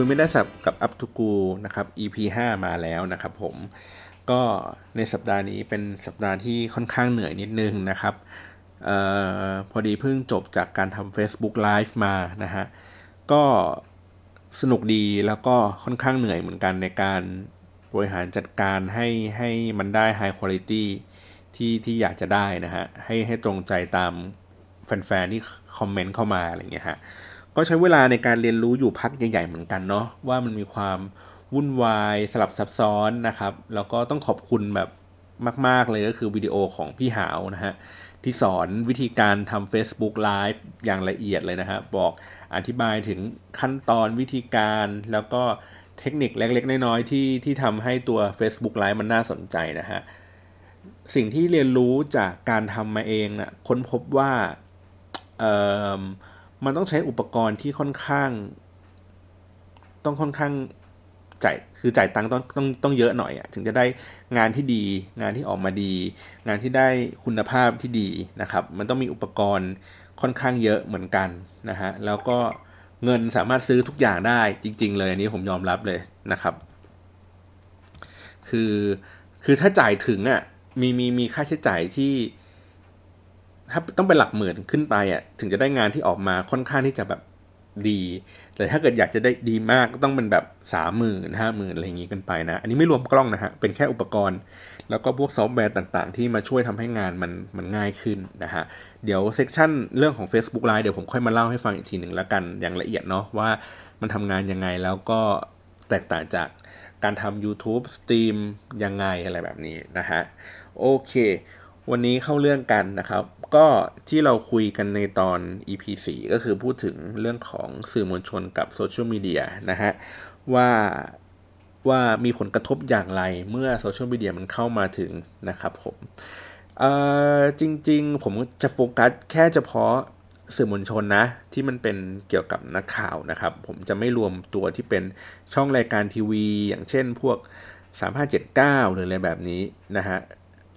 คุยไม่ได้สับกับอัพทูกูนะครับ EP 5 มาแล้วนะครับผมก็ในสัปดาห์นี้เป็นสัปดาห์ที่ค่อนข้างเหนื่อยนิดนึงนะครับออพอดีเพิ่งจบจากการทำ Facebook Live มานะฮะก็สนุกดีแล้วก็ค่อนข้างเหนื่อยเหมือนกันในการบริหารจัดการให้ให้มันได้ High Quality ที่ที่อยากจะได้นะฮะให้ให้ตรงใจตามแฟนๆที่คอมเมนต์เข้ามาอะไรเงี้ยฮะ ก็ใช้เวลาในการเรียนรู้อยู่พักใหญ่ ๆ เหมือนกันเนาะว่ามันมีความวุ่นวายสลับซับซ้อนนะครับ แล้วก็ต้องขอบคุณแบบมาก ๆ เลยก็คือวิดีโอของพี่หาวนะฮะ ที่สอนวิธีการทำ Facebook Live อย่างละเอียดเลยนะฮะ บอกอธิบายถึงขั้นตอนวิธีการแล้วก็เทคนิคเล็ก ๆ น้อย ๆ ที่ที่ทำให้ตัว Facebook Live มันน่าสนใจนะฮะ สิ่งที่เรียนรู้จากการทำมาเองนะ่ะค้นพบว่าเอ่อ มันต้องใช้อุปกรณ์ที่ค่อนข้าง ต้องค่อนข้างจ่ายคือจ่ายตังค์ต้องต้องต้องเยอะหน่อยอะถึงจะได้งานที่ดี งานที่ออกมาดี งานที่ได้คุณภาพที่ดีนะครับ มันต้องมีอุปกรณ์ค่อนข้างเยอะเหมือนกันนะฮะแล้วก็เงินสามารถซื้อทุกอย่างได้จริง ๆ เลยอันนี้ผมยอมรับเลยนะครับ คือคือถ้าจ่ายถึงอะ่ะมีมีมีค่าใช้จ่ายที่ ถ้าต้องเป็นหลักหมื่นขึ้นไปอะถึงจะได้งานที่ออกมาค่อนข้างที่จะแบบดี แต่ถ้าเกิดอยากจะได้ดีมากก็ต้องเป็นแบบสามหมื่นห้าหมื่นอะไรอย่างงี้กันไปนะ อันนี้ไม่รวมกล้องนะฮะ เป็นแค่อุปกรณ์ แล้วก็พวกซอฟต์แวร์ต่างๆ ที่มาช่วยทำให้งานมันมันง่ายขึ้นนะฮะ เดี๋ยว section เรื่องของ Facebook Live เดี๋ยวผมค่อยมาเล่าให้ฟังอีกทีหนึ่งแล้วกันอย่างละเอียดเนาะว่ามันทำงานยังไงแล้วก็แตกต่างจากการทำ YouTube stream ยังไงอะไรแบบนี้นะฮะ โอเค วันนี้เข้าเรื่องกันนะครับ ก็ที่เราคุยกันในตอน EP 4ก็คือพูดถึงเรื่องของสื่อมวลชนกับโซเชียลมีเดียนะฮะว่าว่ามีผลกระทบอย่างไรเมื่อโซเชียลมีเดียมันเข้ามาถึงนะครับผมจริงๆ ผมจะโฟกัสแค่เฉพาะสื่อมวลชนนะ ที่มันเป็นเกี่ยวกับนักข่าวนะครับ ผมจะไม่รวมตัวที่เป็นช่องรายการทีวี อย่างเช่นพวก 3579 หรืออะไรแบบนี้นะฮะ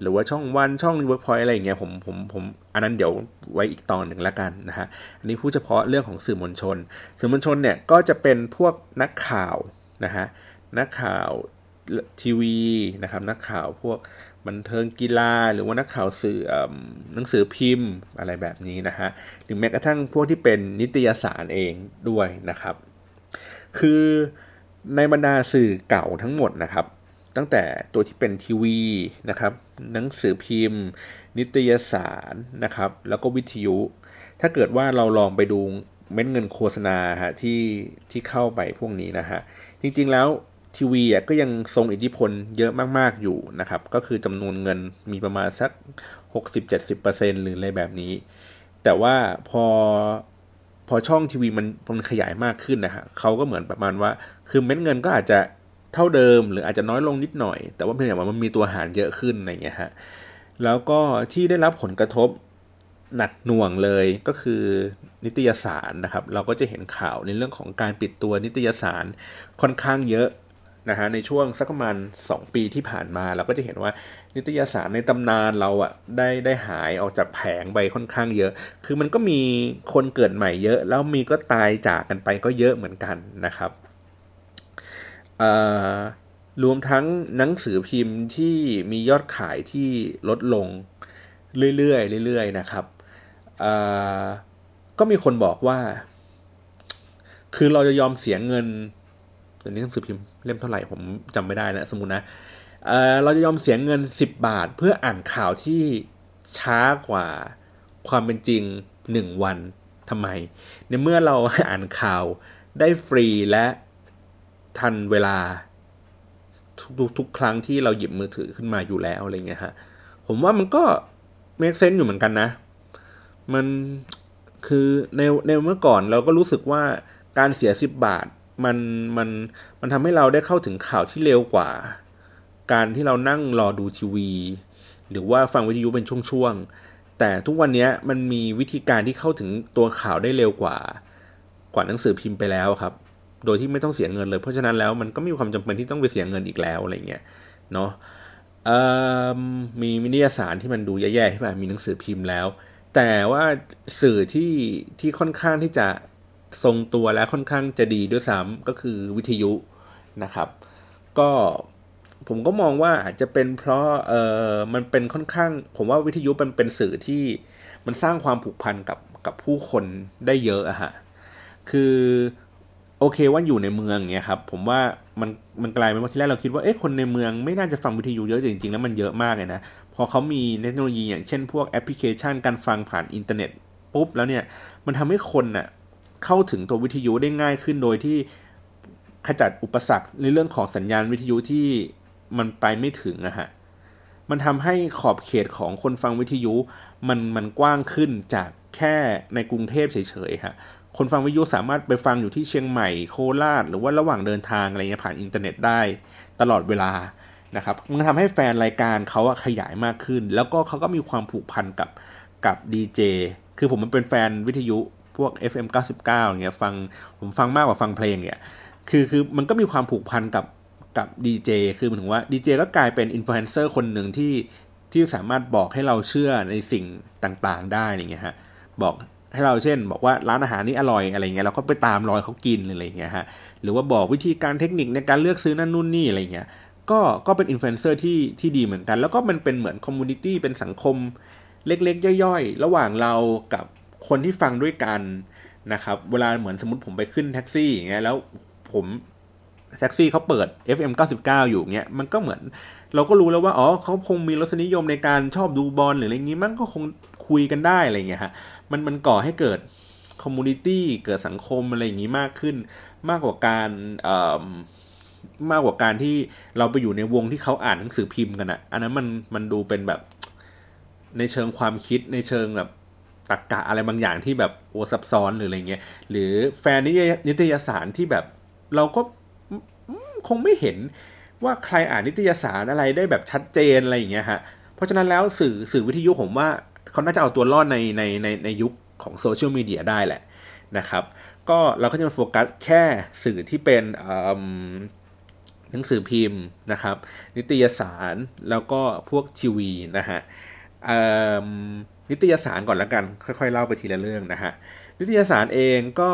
หรือว่าช่องวันช่อง Workpoint อะไรอย่างเงี้ยผมผมผมอันนั้นเดี๋ยวไว้อีกตอนหนึ่งละกันนะฮะอันนี้พูดเฉพาะเรื่องของสื่อมวลชน สื่อมวลชนเนี่ยก็จะเป็นพวกนักข่าวนะฮะนักข่าวทีวีนะครับนักข่าวพวกบันเทิงกีฬา หรือว่านักข่าวสื่อหนังสือพิมพ์อะไรแบบนี้นะฮะหรือแม้กระทั่งพวกที่เป็นนิตยสารเองด้วยนะครับ คือในบรรดาสื่อเก่าทั้งหมดนะครับ ตั้งแต่ตัวที่เป็นทีวีนะครับหนังสือพิมพ์ นิตยสารนะครับ แล้วก็วิทยุ ถ้าเกิดว่าเราลองไปดูเม็ดเงินโฆษณาฮะที่ที่เข้าไปพวกนี้นะฮะจริงๆแล้วทีวีก็ยังทรงอิทธิพลเยอะมากๆอยู่นะครับ ก็คือจำนวนเงินมีประมาณสัก 60-70%หรืออะไรแบบนี้ แต่ว่าพอพอช่องทีวีมันมันขยายมากขึ้นนะฮะเขาก็เหมือนประมาณว่า คือเม็ดเงินก็อาจจะ เท่าเดิม หรืออาจจะน้อยลงนิดหน่อย แต่ว่าเพียงแต่ว่ามันมีตัวหารเยอะขึ้นอะไรเงี้ยฮะแล้วก็ที่ได้รับผลกระทบหนักหน่วงเลยก็คือนิตยสารนะครับ เราก็จะเห็นข่าวในเรื่องของการปิดตัวนิตยสารค่อนข้างเยอะนะฮะในช่วงสักประมาณ 2 ปีที่ผ่านมา เราก็จะเห็นว่านิตยสารในตำนานเราอะ่ะได้ได้หายออกจากแผงไปค่อนข้างเยอะ คือมันก็มีคนเกิดใหม่เยอะ แล้วมีก็ตายจากกันไปก็เยอะเหมือนกันนะครับ รวมทั้งหนังสือพิมพ์ที่มียอดขายที่ลดลงเรื่อยๆเรื่อยๆนะครับก็มีคนบอกว่า คือเราจะยอมเสียเงินตอนนี้หนังสือพิมพ์เล่มเท่าไหร่ผมจำไม่ได้นะสมมุตินะเเราจะยอมเสียเงิน 10 บาท เพื่ออ่านข่าวที่ช้ากว่าความเป็นจริง 1 วันทำไม ในเมื่อเราอ่านข่าวได้ฟรีและ ทันเวลาทุกทุกครั้งที่เราหยิบมือถือขึ้นมาอยู่แล้วอะไรเงี้ยฮะผมว่ามันก็เมคเซนต์อยู่เหมือนกันนะ มันคือในในเมื่อก่อนเราก็รู้สึกว่าการเสียสิบบาทมันมันมันทำให้เราได้เข้าถึงข่าวที่เร็วกว่า การที่เรานั่งรอดูทีวี หรือว่าฟังวิทยุเป็นช่วงๆแต่ทุกวันนี้มันมีวิธีการที่เข้าถึงตัวข่าวได้เร็วกว่า กว่าหนังสือพิมพ์ไปแล้วครับ โดยที่ไม่ต้องเสียเงินเลย เพราะฉะนั้นแล้วมันก็มีความจำเป็นที่ต้องไปเสียเงินอีกแล้วอะไรเงี้ยเนาะมีมินิยสารที่มันดูแย่ๆใช่ไหมมีหนังสือพิมพ์แล้ว แต่ว่าสื่อที่ที่ค่อนข้างที่จะทรงตัวและค่อนข้างจะดีด้วยซ้ำก็คือวิทยุนะครับ ก็ผมก็มองว่าอาจจะเป็นเพราะเออมันเป็นค่อนข้าง ผมว่าวิทยุมันเป็นสื่อที่มันสร้างความผูกพันกับกับผู้คนได้เยอะอะฮะคือ โอเคว่าอยู่ในเมืองเงี้ยครับผมว่ามันมันกลายเป็นว่าที่แรกเราคิดว่าเอ๊ะคนในเมืองไม่น่าจะฟังวิทยุเยอะจริงๆแล้วมันเยอะมากเลยนะพอเขามีเทคโนโลยีอย่างเช่นพวกแอปพลิเคชันการฟังผ่านอินเทอร์เน็ตปุ๊บแล้วเนี่ยมันทำให้คนน่ะเข้าถึงตัววิทยุได้ง่ายขึ้นโดยที่ขจัดอุปสรรคในเรื่องของสัญญาณวิทยุที่มันไปไม่ถึงอะฮะมันทำให้ขอบเขตของคนฟังวิทยุมันมันกว้างขึ้นจากแค่ในกรุงเทพเฉยๆค่ะ คนฟังวิทยุสามารถไปฟังอยู่ที่เชียงใหม่โคราชหรือว่าระหว่างเดินทางอะไรเงี้ยผ่านอินเทอร์เน็ตได้ตลอดเวลานะครับมันทำให้แฟนรายการเขาขยายมากขึ้น แล้วก็เขาก็มีความผูกพันกับกับดีเจคือผมมันเป็นแฟนวิทยุพวก FM 99อย่างเงี้ยฟังผมฟังมากกว่าฟังเพลงเนี่ยคือคือมันก็มีความผูกพันกับกับดีเจคือหมายถึงว่าดีเจก็กลายเป็นอินฟลูเอนเซอร์คนหนึ่งที่ที่สามารถบอกให้เราเชื่อในสิ่งต่างๆ ได้อย่างเงี้ยฮะบอก ให้เราเช่น บอกว่าร้านอาหารนี้อร่อยอะไรเงี้ยเราก็ไปตามรอยเขากินอะไรเงี้ยฮะหรือว่าบอกวิธีการเทคนิคในการเลือกซื้อนั่นนู่นนี่อะไรเงี้ยก็ก็เป็นอินฟลูเอนเซอร์ที่ที่ดีเหมือนกัน แล้วก็มันเป็นเหมือน community เป็นสังคมเล็กๆ ย่อยๆ ระหว่างเรากับคนที่ฟังด้วยกันนะครับเวลาเหมือนสมมติผมไปขึ้นแท็กซี่อย่างเงี้ยแล้วผมแท็กซี่เขาเปิด FM 99 อยู่เงี้ยมันก็เหมือน เราก็รู้แล้วว่าอ๋อเขาคงมีรสนิยมในการชอบดูบอลหรืออะไรงี้มันก็คงคุยกันได้อะไรเงี้ยฮะ มันมันก่อให้เกิด community เกิดสังคมอะไรอย่างนี้มากขึ้น มากกว่าการมากกว่าการที่เราไปอยู่ในวงที่เขาอ่านหนังสือพิมพ์กันอะอันนั้นมันมันดูเป็นแบบในเชิงความคิดในเชิงแบบตรรกะอะไรบางอย่างที่แบบโอซับซ้อนหรืออะไรเงี้ยหรือแฟนนิตยสารที่แบบเราก็คงไม่เห็นว่าใครอ่านนิตยสารอะไรได้แบบชัดเจนอะไรอย่างเงี้ยฮะเพราะฉะนั้นแล้วสื่อสื่อวิทยุผมว่า เขาน่าจะเอาตัวรอดในในในในยุคของโซเชียลมีเดียได้แหละนะครับ ก็เราก็จะมาโฟกัสแค่สื่อที่เป็นหนังสือพิมพ์นะครับ นิตยสารแล้วก็พวกทีวีนะฮะนิตยสารก่อนละกัน ค่อยๆเล่าไปทีละเรื่องนะฮะนิตยสารเองก็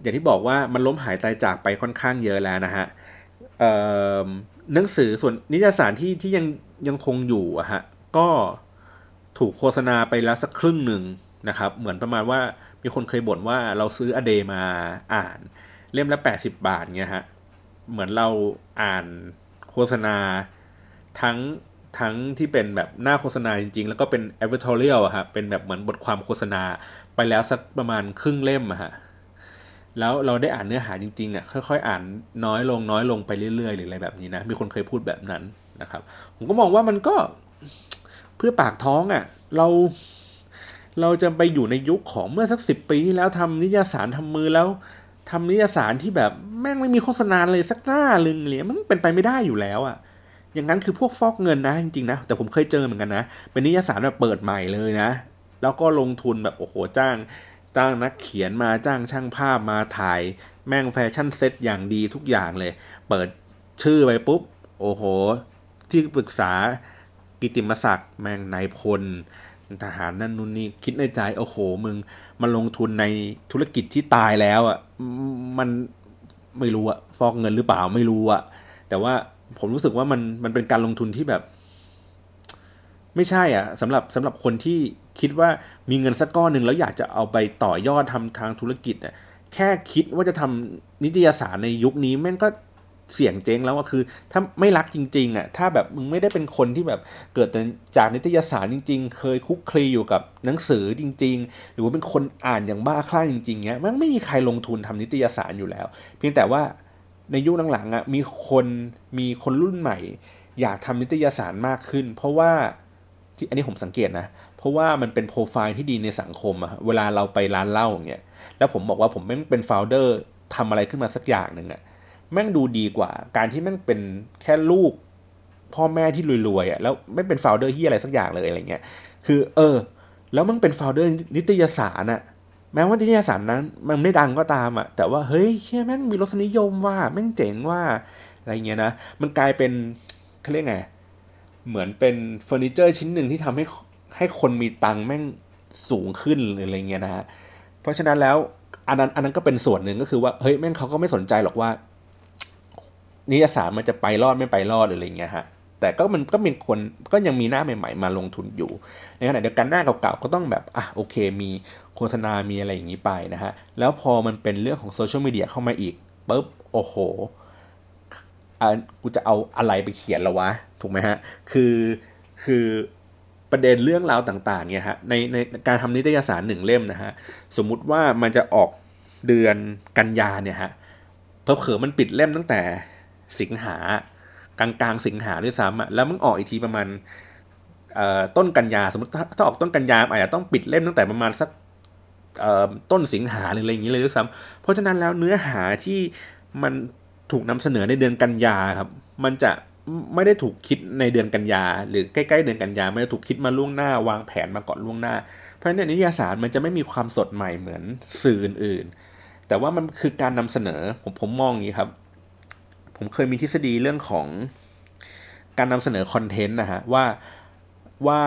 อย่างที่บอกว่ามันล้มหายตายจากไปค่อนข้างเยอะแล้วนะฮะหนังสือส่วนนิตยสารที่ที่ยังยังคงอยู่อะฮะก็ ถูกโฆษณาไปแล้วสักครึ่งหนึ่งนะครับ เหมือนประมาณว่ามีคนเคยบ่นว่าเราซื้ออเดมาอ่าน เล่มละ 80 บาทเงี้ยฮะ เหมือนเราอ่านโฆษณาทั้งทั้งที่เป็นแบบหน้าโฆษณาจริง ๆ แล้วก็เป็น advertorial อะฮะเป็นแบบเหมือนบทความโฆษณาไปแล้วสักประมาณครึ่งเล่มอะฮะแล้วเราได้อ่านเนื้อหาจริงๆอะค่อยๆ อ่านน้อยลงน้อยลงไปเรื่อยๆ หรืออะไรแบบนี้นะ มีคนเคยพูดแบบนั้นนะครับ ผมก็มองว่ามันก็ เพื่อปากท้องอะ่ะ เราเราจะไปอยู่ในยุคของเมื่อสักสิบปีที่แล้วทำนิยสารทำมือแล้วทำนิตยสารที่แบบแม่งไม่มีโฆษณาเลยสักหน้าลึงเลยมันเป็นไปไม่ได้อยู่แล้วอะ่ะ อย่างนั้นคือพวกฟอกเงินนะจริงๆนะแต่ผมเคยเจอเหมือนกันนะเป็นนิตยสารแบบเปิดใหม่เลยนะ แล้วก็ลงทุนแบบโอ้โหจ้าง จ้างนักเขียนมาจ้างช่างภาพมาถ่าย แม่ง fashion set อย่างดีทุกอย่างเลย เปิดชื่อไปปุ๊บ โอ้โห ที่ปรึกษา กิตติมศักดิ์แม่งนายพลทหารนั่นนู่นนี่คิดในใจโอ้โหมึงมันลงทุนในธุรกิจที่ตายแล้วอะ่ะมันไม่รู้อะฟอกเงินหรือเปล่าไม่รู้อะแต่ว่าผมรู้สึกว่ามันมันเป็นการลงทุนที่แบบ ไม่ใช่อะสำหรับสำหรับคนที่คิดว่ามีเงินสักก้อนหนึ่งแล้วอยากจะเอาไปต่อยอดทำทางธุรกิจอะแค่คิดว่าจะทำนิตยสารในยุคนี้แม่งก็ เสี่ยงเจ๊งแล้วก็คือ ถ้าไม่รักจริงๆอะถ้าแบบมึงไม่ได้เป็นคนที่แบบเกิดจากนิตยสารจริง ๆ เคยคุกคลีอยู่กับหนังสือจริง ๆ หรือว่าเป็นคนอ่านอย่างบ้าคลั่งจริงๆเงี้ยมันไม่มีใครลงทุนทำนิตยสารอยู่แล้ว เพียงแต่ว่าในยุคหลังๆอะมีคนมีคนรุ่นใหม่ อยากทำนิตยสารมากขึ้น เพราะว่าที่อันนี้ผมสังเกตนะ เพราะว่ามันเป็นโปรไฟล์ที่ดีในสังคมอะเวลาเราไปร้านเหล้าอย่างเงี้ยแล้วผมบอกว่าผมไม่เป็นโฟลเดอร์ทำอะไรขึ้นมาสักอย่างหนึ่งอะ แม่งดูดีกว่า การที่แม่งเป็นแค่ลูกพ่อแม่ที่รวยๆอะแล้วไม่เป็น founder ที่อะไรสักอย่างเลยอะไรเงี้ยคือ เออ แล้วมันเป็น founder นิตยสารอะแม้ว่านิตยสารนั้น มันไม่ดังก็ตามอะแต่ว่าเฮ้ยแค่แม่งมีรสนิยมว่าแม่งเจ๋งว่าอะไรเงี้ยนะมันกลายเป็นเขาเรียกไงเหมือนเป็นเฟอร์นิเจอร์ชิ้นหนึ่งที่ทำให้ให้คนมีตังค์แม่งสูงขึ้นหรืออะไรเงี้ยนะฮะเพราะฉะนั้นแล้วอันนั้นอันนั้นก็เป็นส่วนหนึ่งก็คือว่าเฮ้ยแม่งเขาก็ไม่สนใจหรอกว่า นิยสารมันจะไปรอดไม่ไปรอดหรืออะไรเงี้ยฮะแต่ก็มันก็มีคนก็ยังมีหน้าใหม่ ๆ มาลงทุนอยู่ ในขณะเดียวกันหน้าเก่าๆก็ต้องแบบอะโอเค มีโฆษณา มีอะไรอย่างนี้ไปนะฮะ แล้วพอมันเป็นเรื่องของโซเชียลมีเดียเข้ามาอีกปุ๊บโอ้โหอะกูจะเอาอะไรไปเขียนล้วะ ถูกไหมฮะ คือคือประเด็นเรื่องราวต่างๆเนี่ยฮะในในการทำนิตยสารหนึ่งเล่มนะฮะสมมุติว่ามันจะออกเดือนกันยาเนี่ยฮะเพอเผอมันปิดเล่มตั้งแต่ สิงหากลางกลางสิงหาด้วยซ้ำอะแล้วมันออกอีกทีประมาณต้นกันยาสมมติถ้าออกต้นกันยาอาจจะต้องปิดเล่มตั้งแต่ประมาณสักต้นสิงหาหรืออะไรอย่างนี้เลยด้วยซ้ำเพราะฉะนั้นแล้วเนื้อหาที่มันถูกนำเสนอในเดือนกันยาครับ มันจะไม่ได้ถูกคิดในเดือนกันยา หรือใกล้ๆเดือนกันยาไม่ได้ถูกคิดมาล่วงหน้าวางแผนมาก่อนล่วงหน้า เพราะฉะนั้นนิตยสารมันจะไม่มีความสดใหม่เหมือนสื่ออื่นๆแต่ว่ามันคือการนำเสนอผมผมมองอย่างนี้ครับ ผมเคยมีทฤษฎีเรื่องของการนำเสนอ content นะฮะว่าว่า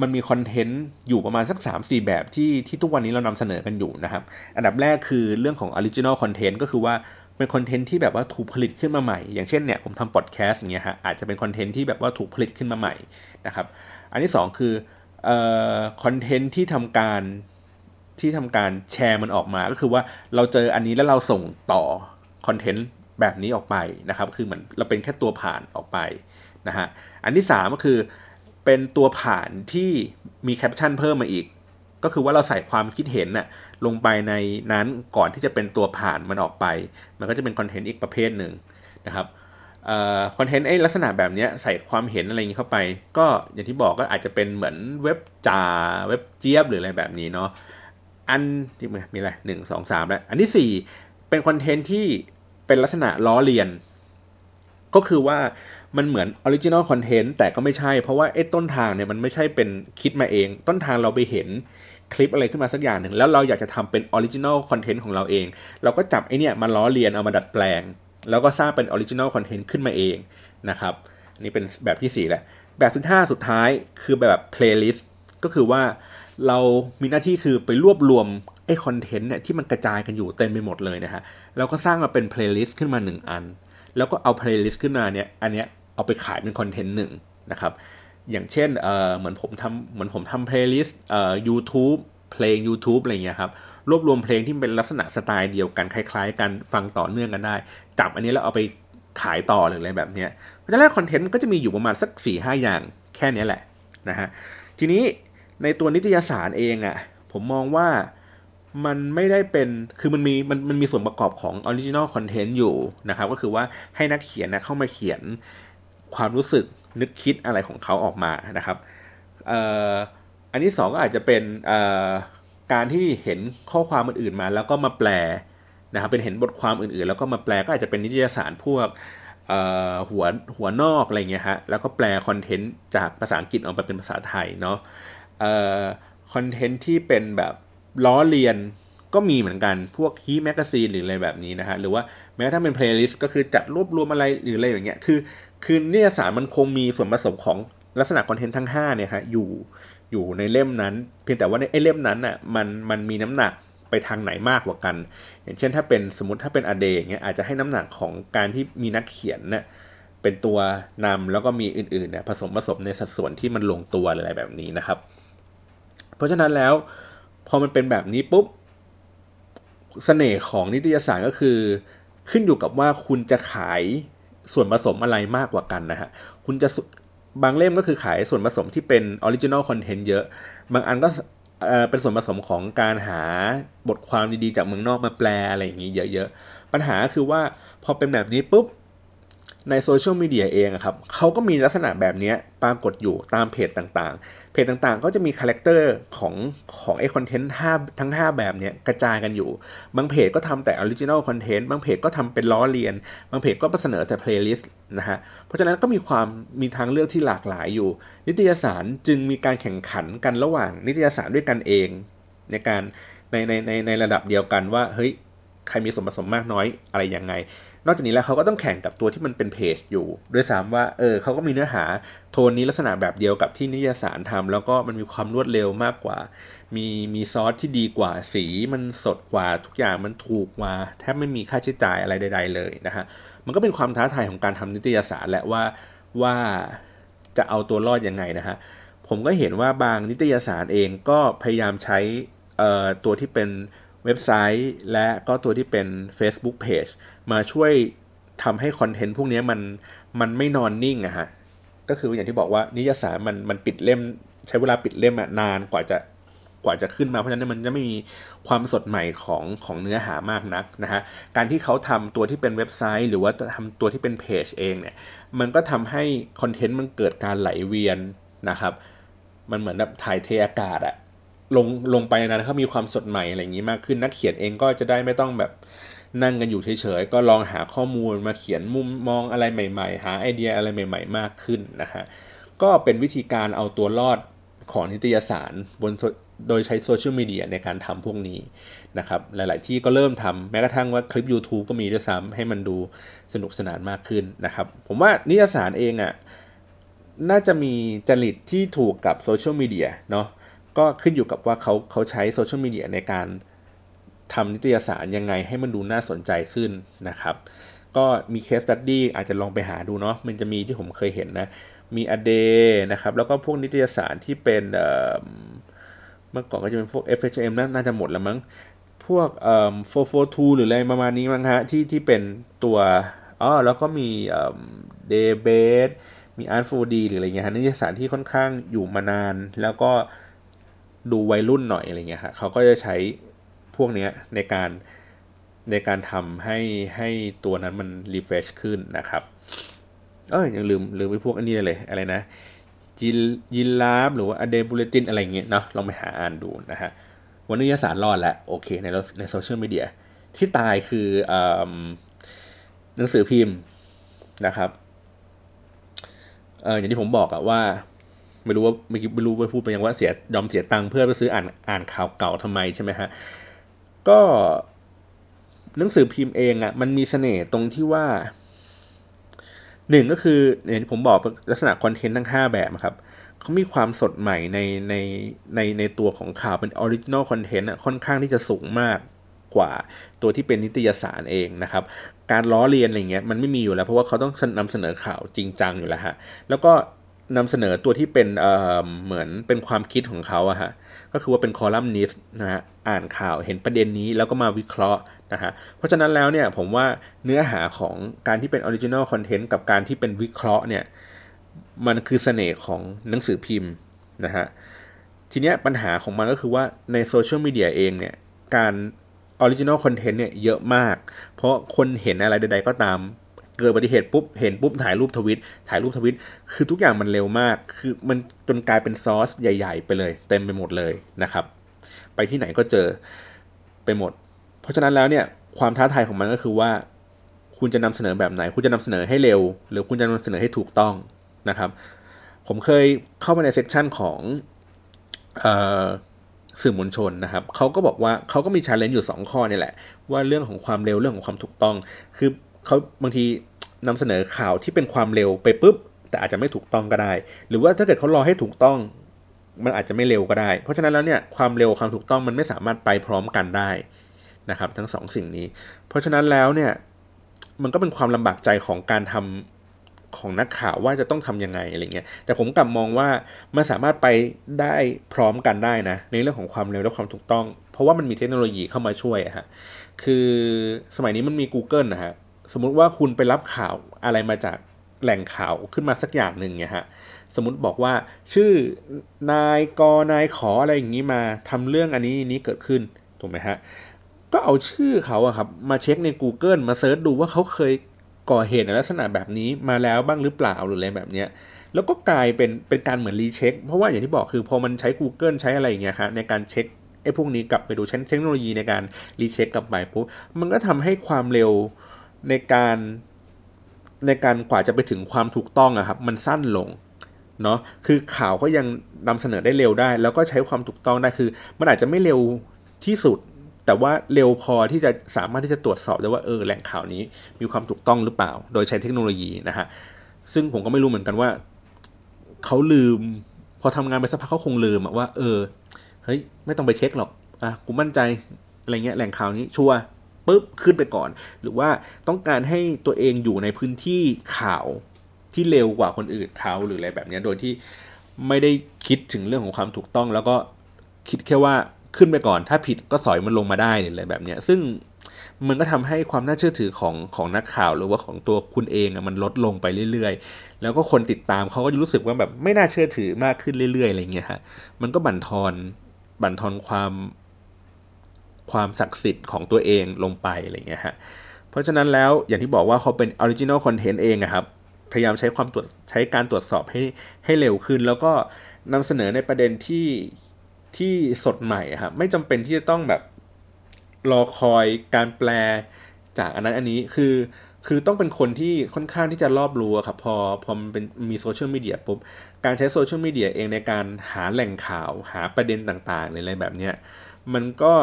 มันมี content อยู่ประมาณสัก 3-4 แบบที่ที่ทุกวันนี้เรานำเสนอกันอยู่นะครับ อันดับแรกคือเรื่องของ original content ก็คือว่าเป็น content ที่แบบว่าถูกผลิตขึ้นมาใหม่ อย่างเช่นเนี่ยผมทำพอดแคสต์อย่างเงี้ยฮะอาจจะเป็น content ที่แบบว่าถูกผลิตขึ้นมาใหม่นะครับอันที่ 2 คือเอ่อคอนเทนต์ที่ทำการที่ทำการแชร์มันออกมา ก็คือว่าเราเจออันนี้แล้วเราส่งต่อคอนเทนต์ แบบนี้ออกไปนะครับ คือเหมือนเราเป็นแค่ตัวผ่านออกไปนะฮะ อันที่ 3 ก็คือเป็นตัวผ่านที่มีแคปชั่นเพิ่มมาอีก ก็คือว่าเราใส่ความคิดเห็นน่ะลงไปในนั้นก่อนที่จะเป็นตัวผ่านมันออกไป มันก็จะเป็นคอนเทนต์อีกประเภทหนึ่งนะครับ content ไอ้ลักษณะแบบนี้ใส่ความเห็นอะไรอย่างนี้เข้าไป ก็อย่างที่บอกก็อาจจะเป็นเหมือนเว็บจ่าเว็บเจี๊ยบหรืออะไรแบบนี้เนาะอันที่มีอะไรหนึ่งสองสามแล้วอันที่สี่เป็น content ที่ เป็นลักษณะล้อเลียน ก็คือว่ามันเหมือน original content แต่ก็ไม่ใช่ เพราะว่าไอ้ต้นทางเนี่ยมันไม่ใช่เป็นคิดมาเอง ต้นทางเราไปเห็นคลิปอะไรขึ้นมาสักอย่างหนึ่งแล้วเราอยากจะทำเป็น original content ของเราเอง เราก็จับไอ้นี่มาล้อเลียนเอามาดัดแปลง แล้วก็สร้างเป็น original content ขึ้นมาเองนะครับนี่เป็นแบบที่ 4 แหละ แบบที่5สุดท้ายคือแบบ playlist ก็คือว่า เรามีหน้าที่คือไปรวบรวมไอ้ content เนี่ยที่มันกระจายกันอยู่เต็มไปหมดเลยนะฮะแล้วก็สร้างมาเป็น playlist ขึ้นมา 1 อัน แล้วก็เอา playlist ขึ้นมาเนี่ยอันเนี้ยเอาไปขายเป็น content หนึ่งนะครับอย่างเช่นเอ่อเหมือนผมทำเหมือนผมทำ playlist เอ่อ YouTube เพลง YouTube อะไรเงี้ยครับรวบรวมเพลงที่เป็นลักษณะสไตล์เดียวกันคล้าย ๆ กันฟังต่อเนื่องกันได้ จับอันนี้แล้วเอาไปขายต่อหรืออะไรแบบเนี้ยเพราะฉะนั้นคอนเทนต์ก็จะมีอยู่ประมาณสักสี่ห้าอย่างแค่นี้แหละนะฮะทีนี้ ในตัวนิตยสารเองอ่ะ ผมมองว่ามันไม่ได้เป็น คือมันมีมันมันมีส่วนประกอบของ original content อยู่นะครับ ก็คือว่าให้นักเขียนนะเข้ามาเขียนความรู้สึกนึกคิดอะไรของเขาออกมานะครับอันที่สองก็อาจจะเป็นการที่เห็นข้อความอื่นๆมา แล้วก็มาแปลนะครับ เป็นเห็นบทความอื่นๆ แล้วก็มาแปลก็อาจจะเป็นนิตยสารพวกหัวหัวนอกอะไรเงี้ยฮะ แล้วก็แปลคอนเทนต์จากภาษาอังกฤษออกมาเป็นภาษาไทยเนาะ คอนเทนต์ที่เป็นแบบล้อเลียนก็มีเหมือนกันพวกคี magazine หรืออะไรแบบนี้นะฮะหรือว่าแม้กระทั่งเป็นเพลย์ลิสต์ก็คือจัดรวบรวมอะไรหรืออะไรอย่างเงี้ยคือ คือนิยสารมันคงมีส่วนผสมของลักษณะคอนเทนต์ทั้ง5เนี่ยฮะอยู่อยู่ในเล่มนั้น เพียงแต่ว่าในไอ้เล่มนั้นอะมันมันมีน้ำหนักไปทางไหนมากกว่ากัน อย่างเช่นถ้าเป็นสมมติถ้าเป็นอเดย์เงี้ยอาจจะให้น้ำหนักของการที่มีนักเขียนเนี่ยเป็นตัวนำแล้วก็มีอื่นๆเนี่ยผสมผสมในสัดส่วนที่มันลงตัวอะไรแบบนี้นะครับ เพราะฉะนั้นแล้วพอมันเป็นแบบนี้ปุ๊บสเสน่ห์ของนิตยสารก็คือ ขึ้นอยู่กับว่าคุณจะขายส่วนผสมอะไรมากกว่ากันนะฮะคุณจะบางเล่มก็คือขายส่วนผสมที่เป็น original content เยอะ บางอันก็เป็นส่วนผสมของการหาบทความดีๆ จากเมืองนอกมาแปลอะไรอย่างนี้เยอะๆ ปัญหาคือว่าพอเป็นแบบนี้ปุ๊บ ในโซเชียลมีเดียเองครับเขาก็มีลักษณะแบบนี้ปรากฏอยู่ตามเพจต่างๆ เพจต่างๆ ก็จะมี character ของของไอ้คอนเทนต์ทั้ง 5 แบบนี้กระจายกันอยู่ บางเพจก็ทำแต่ original content บางเพจก็ทำเป็นล้อเลียน บางเพจก็เสนอแต่เพลย์ลิสต์นะฮะ เพราะฉะนั้นก็มีความมีทางเลือกที่หลากหลายอยู่ นิตยสารจึงมีการแข่งขันกันระหว่างนิตยสารด้วยกันเอง ในการในในในในระดับเดียวกันว่าเฮ้ย ใครมีส่วนผสมมากน้อยอะไรยังไง นอกจากนี้แล้วเขาก็ต้องแข่งกับตัวที่มันเป็นเพจอยู่ด้วยซ้ำว่าเออเขาก็มีเนื้อหาโทนนี้ลักษณะแบบเดียวกับที่นิตยสารทำแล้วก็มันมีความรวดเร็วมากกว่า มีมีซอสที่ดีกว่าสีมันสดกว่าทุกอย่างมันถูกกว่าแทบไม่มีค่าใช้จ่ายอะไรใด ๆ เลยนะฮะมันก็เป็นความท้าทายของการทำนิตยสารแหละว่าว่าจะเอาตัวรอดยังไงนะฮะผมก็เห็นว่าบางนิตยสารเองก็พยายามใช้ตัวที่เป็น เว็บไซต์ และก็ตัวที่เป็น Facebook Page มาช่วยทำให้คอนเทนต์พวกนี้มันมันไม่นอนนิ่งอะฮะก็คืออย่างที่บอกว่านิยสารมันมันปิดเล่ม ใช้เวลาปิดเล่มนานกว่าจะกว่าจะขึ้นมาเพราะฉะนั้นมันจะไม่มีความสดใหม่ของของเนื้อหามากนักนะฮะการที่เขาทำตัวที่เป็นเว็บไซต์ หรือว่าทำตัวที่เป็นเพจเองเนี่ยมันก็ทำให้คอนเทนต์มันเกิดการไหลเวียนนะครับ มันเหมือนแบบถ่ายเทอากาศอะ ลงลงไปนะเขามีความสดใหม่อะไรอย่างนี้มากขึ้นนักเขียนเองก็จะได้ไม่ต้องแบบนั่งกันอยู่เฉยๆ ก็ลองหาข้อมูลมาเขียนมุมมองอะไรใหม่ ๆ หาไอเดียอะไรใหม่ ๆ มากขึ้นนะฮะก็เป็นวิธีการเอาตัวรอดของนิตยสารบนโดยใช้โซเชียลมีเดียในการทำพวกนี้นะครับ หลาย ๆ ที่ก็เริ่มทำแม้กระทั่งว่าคลิป YouTube ก็มีด้วยซ้ำให้มันดูสนุกสนานมากขึ้นนะครับ ผมว่านิตยสารเองอ่ะน่าจะมีจริตที่ถูกกับโซเชียลมีเดียเนาะ ก็ขึ้นอยู่กับว่าเขาเขาใช้โซเชียลมีเดียในการทำนิตยสารยังไงให้มันดูน่าสนใจขึ้นนะครับ ก็มีเคสตัดดี้อาจจะลองไปหาดูเนาะมันจะมีที่ผมเคยเห็นนะ มีอเดนะครับ แล้วก็พวกนิตยสารที่เป็นเมื่อก่อนก็จะเป็นพวก FHM น่าจะหมดแล้วมั้ง พวกเอ่อ442 หรืออะไรประมาณนี้มั้งฮะที่ที่เป็นตัวอ๋อแล้วก็มีเอ่อเดเบสมีอาร์ต 4D หรืออะไรเงี้ยฮะนิตยสารที่ค่อนข้างอยู่มานาน แล้วก็ ดูวัยรุ่นหน่อยอะไรเงี้ยฮะเขาก็จะใช้พวกเนี้ยในการในการทำให้ให้ตัวนั้นมันรีเฟรชขึ้นนะครับ เออยังลืมลืมไปพวกอันนี้เลยอะไรนะยินยินลาบหรือว่าอเดบูเลตินอะไรเงี้ยเนาะลองไปหาอ่านดูนะฮะวันนี้ยสารรอดแล้วโอเคในในโซเชียลมีเดียที่ตายคืออหนังสือพิมพ์นะครับเอออย่างที่ผมบอกอะว่า ไม่รู้ว่าไม่ไม่รู้ว่าพูดไปยังว่าเสียยอมเสียตังค์เพื่อไปซื้ออ่านอ่านข่าวเก่าทำไมใช่ไหมฮะก็หนังสือพิมพ์เองอ่ะมันมีเสน่ห์ตรงที่ว่าหนึ่งก็คืออย่างที่ผมบอกลักษณะคอนเทนต์ทั้ง 5 แบบครับเขามีความสดใหม่ในในในในตัวของข่าวเป็น original content ค่อนข้างที่จะสูงมากกว่าตัวที่เป็นนิตยสารเองนะครับ การล้อเลียนอะไรเงี้ยมันไม่มีอยู่แล้วเพราะว่าเขาต้องนำเสนอข่าวจริงจังอยู่แล้วฮะแล้วก็ นำเสนอตัวที่เป็นเหมือนเป็นความคิดของเขาอะฮะก็คือว่าเป็นคอลัมนิสต์นะฮะอ่านข่าวเห็นประเด็นนี้แล้วก็มาวิเคราะห์นะฮะเพราะฉะนั้นแล้วเนี่ยผมว่าเนื้อหาของการที่เป็น original content กับการที่เป็นวิเคราะห์เนี่ยมันคือเสน่ห์ของหนังสือพิมพ์นะฮะทีเนี้ยปัญหาของมันก็คือว่าในโซเชียลมีเดียเองเนี่ยการ original content เนี่ยเยอะมาก เพราะคนเห็นอะไรใด ๆ ก็ตาม เกิดอุบัติเหตุปุ๊บเห็นปุ๊บถ่ายรูปทวีตถ่ายรูปทวีตคือทุกอย่างมันเร็วมาก คือมันจนกลายเป็นซอสใหญ่ ๆ ไปเลย เต็มไปหมดเลยนะครับ ไปที่ไหนก็เจอไปหมด เพราะฉะนั้นแล้วเนี่ยความท้าทายของมันก็คือว่า คุณจะนำเสนอแบบไหน คุณจะนำเสนอให้เร็ว หรือคุณจะนำเสนอให้ถูกต้องนะครับ ผมเคยเข้ามาในเซสชันของสื่อมวลชนนะครับเขาก็บอกว่าเขาก็มีชาเลนจ์อยู่ 2 ข้อนี่แหละ ว่าเรื่องของความเร็วเรื่องของความถูกต้อง คือ เขาบางทีนำเสนอข่าวที่เป็นความเร็วไปปุ๊บ แต่อาจจะไม่ถูกต้องก็ได้ หรือว่าถ้าเกิดเขารอให้ถูกต้อง มันอาจจะไม่เร็วก็ได้ เพราะฉะนั้นแล้วเนี่ยความเร็วความถูกต้องมันไม่สามารถไปพร้อมกันได้นะครับ ทั้งสองสิ่งนี้ เพราะฉะนั้นแล้วเนี่ยมันก็เป็นความลำบากใจของการทำของนักข่าวว่าจะต้องทํำยังไงอะไรเงี้ย แต่ผมกลับมองว่ามันสามารถไปได้พร้อมกันได้นะ ในเรื่องของความเร็วและความถูกต้อง เพราะว่ามันมีเทคโนโลยีเข้ามาช่วยอะฮะ คือสมัยนี้มันมี Google นะฮะ สมมุติว่าคุณไปรับข่าวอะไรมาจากแหล่งข่าวขึ้นมาสักอย่างหนึ่งเนี่ยฮะสมมติบอกว่าชื่อนายกนาย ขอะไรอย่างนี้มาทำเรื่องอันนี้นี้เกิดขึ้นถูกไหมฮะก็เอาชื่อเขาอะครับมาเช็คใน Google มา search ดูว่าเขาเคยก่อเหตุในลักษณะแบบนี้มาแล้วบ้างหรือเปล่าหรืออะไรแบบเนี้ยแล้วก็กลายเป็นเป็นการเหมือน recheck เพราะว่าอย่างที่บอกคือพอมันใช้ Google ใช้อะไรอย่างเงี้ยครับในการเช็คไอ้พวกนี้กลับไปดูใช้เทคโนโลยีในการรีเช็คกลับไปปุ๊บมันก็ทำให้ความเร็ว ในการในการกว่าจะไปถึงความถูกต้องอะครับ มันสั้นลงเนาะคือข่าวก็ยังนำเสนอได้เร็วได้ แล้วก็ใช้ความถูกต้องได้คือ มันอาจจะไม่เร็วที่สุด แต่ว่าเร็วพอที่จะสามารถที่จะตรวจสอบได้ว่าเออแหล่งข่าวนี้มีความถูกต้องหรือเปล่า โดยใช้เทคโนโลยีนะฮะซึ่งผมก็ไม่รู้เหมือนกันว่าเขาลืม พอทำงานไปสักพักเขาคงลืมว่า เออเฮ้ยไม่ต้องไปเช็คหรอกอะกูมั่นใจอะไรเงี้ยแหล่งข่าวนี้ชัวร์ ปุ๊บขึ้นไปก่อน หรือว่าต้องการให้ตัวเองอยู่ในพื้นที่ข่าวที่เร็วกว่าคนอื่นเขาหรืออะไรแบบนี้โดยที่ไม่ได้คิดถึงเรื่องของความถูกต้อง แล้วก็คิดแค่ว่าขึ้นไปก่อน ถ้าผิดก็สอยมันลงมาได้หรืออะไรแบบนี้ซึ่งมันก็ทำให้ความน่าเชื่อถือของของนักข่าวหรือว่าของตัวคุณเองมันลดลงไปเรื่อยๆ แล้วก็คนติดตามเขาก็จะรู้สึกว่าแบบไม่น่าเชื่อถือมากขึ้นเรื่อยๆอะไรเงี้ยฮะมันก็บั่นทอนบั่นทอนความ ความศักดิ์สิทธิ์ของตัวเองลงไปอะไรเงี้ยฮะเพราะฉะนั้นแล้วอย่างที่บอกว่าเขาเป็น original content เองอะครับพยายามใช้ความตรวจใช้การตรวจสอบให้ให้เร็วขึ้น แล้วก็นำเสนอในประเด็นที่ที่สดใหม่ครับไม่จำเป็นที่จะต้องแบบรอคอยการแปลจากอันนั้นอันนี้คือคือต้องเป็นคนที่ค่อนข้างที่จะรอบรู้ครับพอพอมันเป็นมีโซเชียลมีเดียปุ๊บการใช้โซเชียลมีเดียเองในการหาแหล่งข่าวหาประเด็นต่างๆอะไรแบบเนี้ยมันก็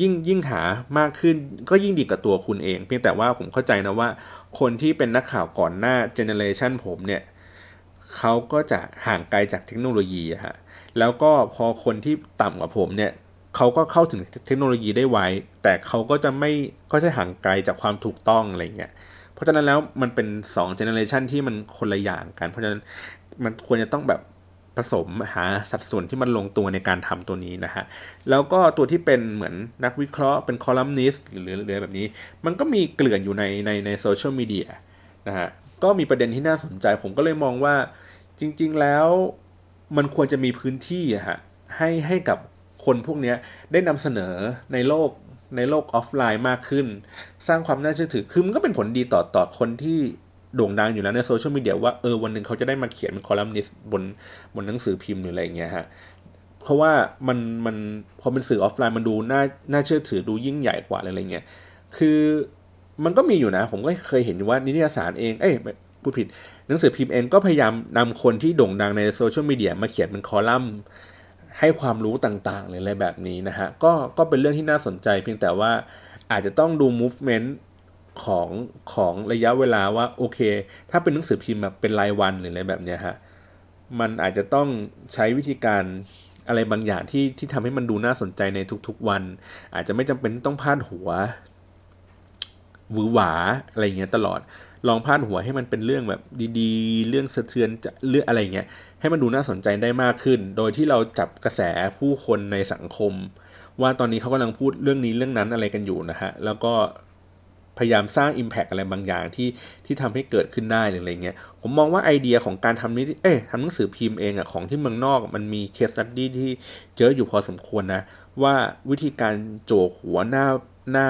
ยิ่งยิ่งหามากขึ้นก็ยิ่งดีกับตัวคุณเอง เพียงแต่ว่าผมเข้าใจนะว่า คนที่เป็นนักข่าวก่อนหน้าเจเนเรชันผมเนี่ยเขาก็จะห่างไกลจากเทคโนโลยีฮะแล้วก็พอคนที่ต่ำกว่าผมเนี่ยเขาก็เข้าถึงเทคโนโลยีได้ไวแต่เขาก็จะไม่ก็จะห่างไกลจากความถูกต้องอะไรเงี้ยเพราะฉะนั้นแล้วมันเป็น2เจเนเรชันที่มันคนละอย่างกัน เพราะฉะนั้นมันควรจะต้องแบบ ผสมหาสัดส่วนที่มันลงตัวในการทำตัวนี้นะฮะแล้วก็ตัวที่เป็นเหมือนนักวิเคราะห์เป็นคอลัมนิสต์หรือหรือแบบนี้ มันก็มีเกลื่อนอยู่ในในในโซเชียลมีเดียนะฮะก็มีประเด็นที่น่าสนใจ ผมก็เลยมองว่าจริง ๆแล้วมันควรจะมีพื้นที่อะฮะให้ให้กับคนพวกนี้ได้นำเสนอในโลกในโลกออฟไลน์มากขึ้น สร้างความน่าเชื่อถือคือมันก็เป็นผลดีต่อต่อคนที่ โด่งดังอยู่แล้วในโซเชียลมีเดียว่าเออวันหนึ่งเขาจะได้มาเขียนเป็นคอลัมนิสต์บนบนหนังสือพิมพ์หรืออะไรเงี้ยฮะเพราะว่ามันมันพอเป็นสื่อออฟไลน์มันดูน่าน่าเชื่อถือดูยิ่งใหญ่กว่าอะไรเงี้ยคือมันก็มีอยู่นะ ผมก็เคยเห็นว่านิตยสารเองเอ้ยพูดผิดหนังสือพิมพ์เองก็พยายามนำคนที่โด่งดังในโซเชียลมีเดียมาเขียนเป็นคอลัมน์ให้ความรู้ต่างๆหรืออะไรแบบนี้นะฮะก็ก็เป็นเรื่องที่น่าสนใจเพียงแต่ว่าอาจจะต้องดู movement ของของระยะเวลาว่าโอเค ถ้าเป็นหนังสือพิมพ์แบบเป็นรายวันหรืออะไรแบบเนี้ยฮะมันอาจจะต้องใช้วิธีการอะไรบางอย่างที่ที่ทำให้มันดูน่าสนใจในทุกๆวัน อาจจะไม่จำเป็นต้องพาดหัวหวือหวาอะไรเงี้ยตลอด ลองพาดหัวให้มันเป็นเรื่องแบบดีๆ เรื่องสะเทือนจะเรื่องอะไรเงี้ยให้มันดูน่าสนใจได้มากขึ้น โดยที่เราจับกระแสผู้คนในสังคม ว่าตอนนี้เขากำลังพูดเรื่องนี้เรื่องนั้นอะไรกันอยู่นะฮะแล้วก็ พยายามสร้าง Impact อะไรบางอย่างที่ที่ทำให้เกิดขึ้นได้หรืออะไรเงี้ยผมมองว่าไอเดียของการทำนี้เอ๊ะทำหนังสือพิมพ์เองอะของที่เมืองนอกมันมีเคสตัดดี้ที่เยอะอยู่พอสมควรนะ ว่าวิธีการโจกหัวหน้าหน้า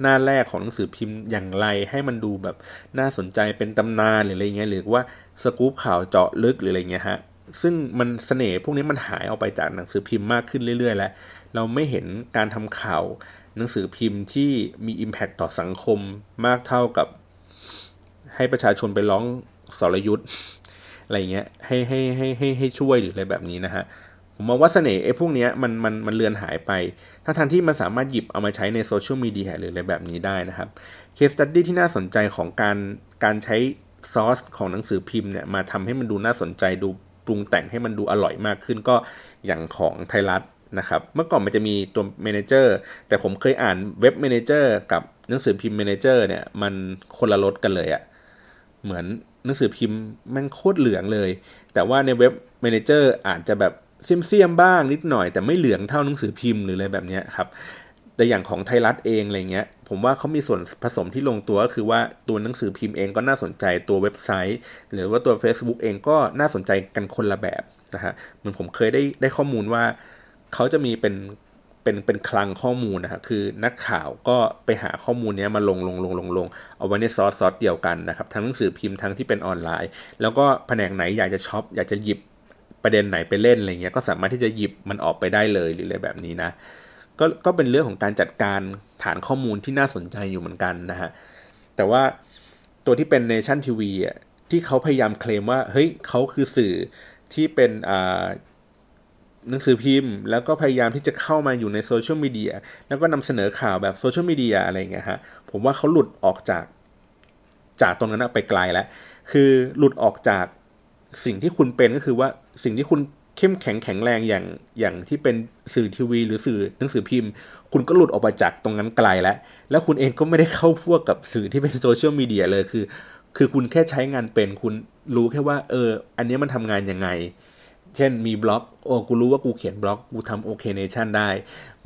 หน้าแรกของหนังสือพิมพ์อย่างไรให้มันดูแบบน่าสนใจเป็นตำนานหรืออะไรเงี้ยหรือว่าสกู๊ปข่าวเจาะลึกหรืออะไรเงี้ยฮะซึ่งมันเสน่ห์พวกนี้มันหายออกไปจากหนังสือพิมพ์มากขึ้นเรื่อย ๆ แล้ว เราไม่เห็นการทำข่าว หนังสือพิมพ์ที่มี Impact ต่อสังคมมากเท่ากับ ให้ประชาชนไปร้องสรยุทธ์อะไรเงี้ยให้ให้ให้ให้ให้ช่วยหรืออะไรแบบนี้นะฮะผมมองว่าเสน่ห์ไอ้พวกเนี้ยมันมันมันเลือนหายไปถ้าทันที่มันสามารถหยิบเอามาใช้ในโซเชียลมีเดียหรืออะไรแบบนี้ได้นะครับ case study ที่น่าสนใจของการการใช้ซอสของหนังสือพิมพ์เนี่ยมาทำให้มันดูน่าสนใจดูปรุงแต่งให้มันดูอร่อยมากขึ้นก็อย่างของไทยรัฐ นะครับเมื่อก่อนมันจะมีตัว Manager แต่ผมเคยอ่านเว็บ Manager กับหนังสือพิมพ์ Manager เนี่ยมันคนละรสกันเลยอะเหมือนหนังสือพิมพ์แม่งโคตรเหลืองเลย แต่ว่าในเว็บเมนเจอร์อาจจะแบบเสียมๆบ้างนิดหน่อย แต่ไม่เหลืองเท่าหนังสือพิมพ์หรืออะไรแบบนี้ครับแต่อย่างของไทยรัฐเองอะไรเงี้ย ผมว่าเขามีส่วนผสมที่ลงตัวก็คือว่าตัวหนังสือพิมพ์เองก็น่าสนใจตัวเว็บไซต์ หรือว่าตัว Facebook เองก็น่าสนใจกันคนละแบบนะฮะเหมือนผมเคยได้ได้ข้อมูลว่า เขาจะมีเป็นเป็นเป็นคลังข้อมูลนะครับคือนักข่าวก็ไปหาข้อมูลนี้มาลงลงลงลงลงเอาไว้ใน source source เดียวกันนะครับทั้งหนังสือพิมพ์ทั้งที่เป็นออนไลน์ แล้วก็แผนกไหนอยากจะช็อปอยากจะหยิบประเด็นไหนไปเล่นอะไรเงี้ยก็สามารถที่จะหยิบมันออกไปได้เลยหรืออะไรแบบนี้นะก็ก็เป็นเรื่องของการจัดการฐานข้อมูลที่น่าสนใจอยู่เหมือนกันนะฮะแต่ว่าตัวที่เป็นเนชั่นทีวีอะที่เขาพยายามเคลมว่าเฮ้ยเขาคือสื่อที่เป็นอ่า หนังสือพิมพ์ แล้วก็พยายามที่จะเข้ามาอยู่ในโซเชียลมีเดียแล้วก็นำเสนอข่าวแบบโซเชียลมีเดียอะไรเงี้ยฮะผมว่าเขาหลุดออกจากจากตรงนั้นไปไกลแล้ว คือหลุดออกจากสิ่งที่คุณเป็นก็คือว่าสิ่งที่คุณเข้มแข็งแข็งแรงอย่างอย่างที่เป็นสื่อทีวี หรือสื่อหนังสือพิมพ์ คุณก็หลุดออกไปจากตรงนั้นไกลแล้ว แล้วคุณเองก็ไม่ได้เข้าพวกกับสื่อที่เป็นโซเชียลมีเดียเลยคือ คือคุณแค่ใช้งานเป็นคุณรู้แค่ว่า เออ อันนี้มันทำงานยังไง เช่นมีบล็อกโอ้กูรู้ว่ากูเขียนบล็อกกูทำ OK Nation ได้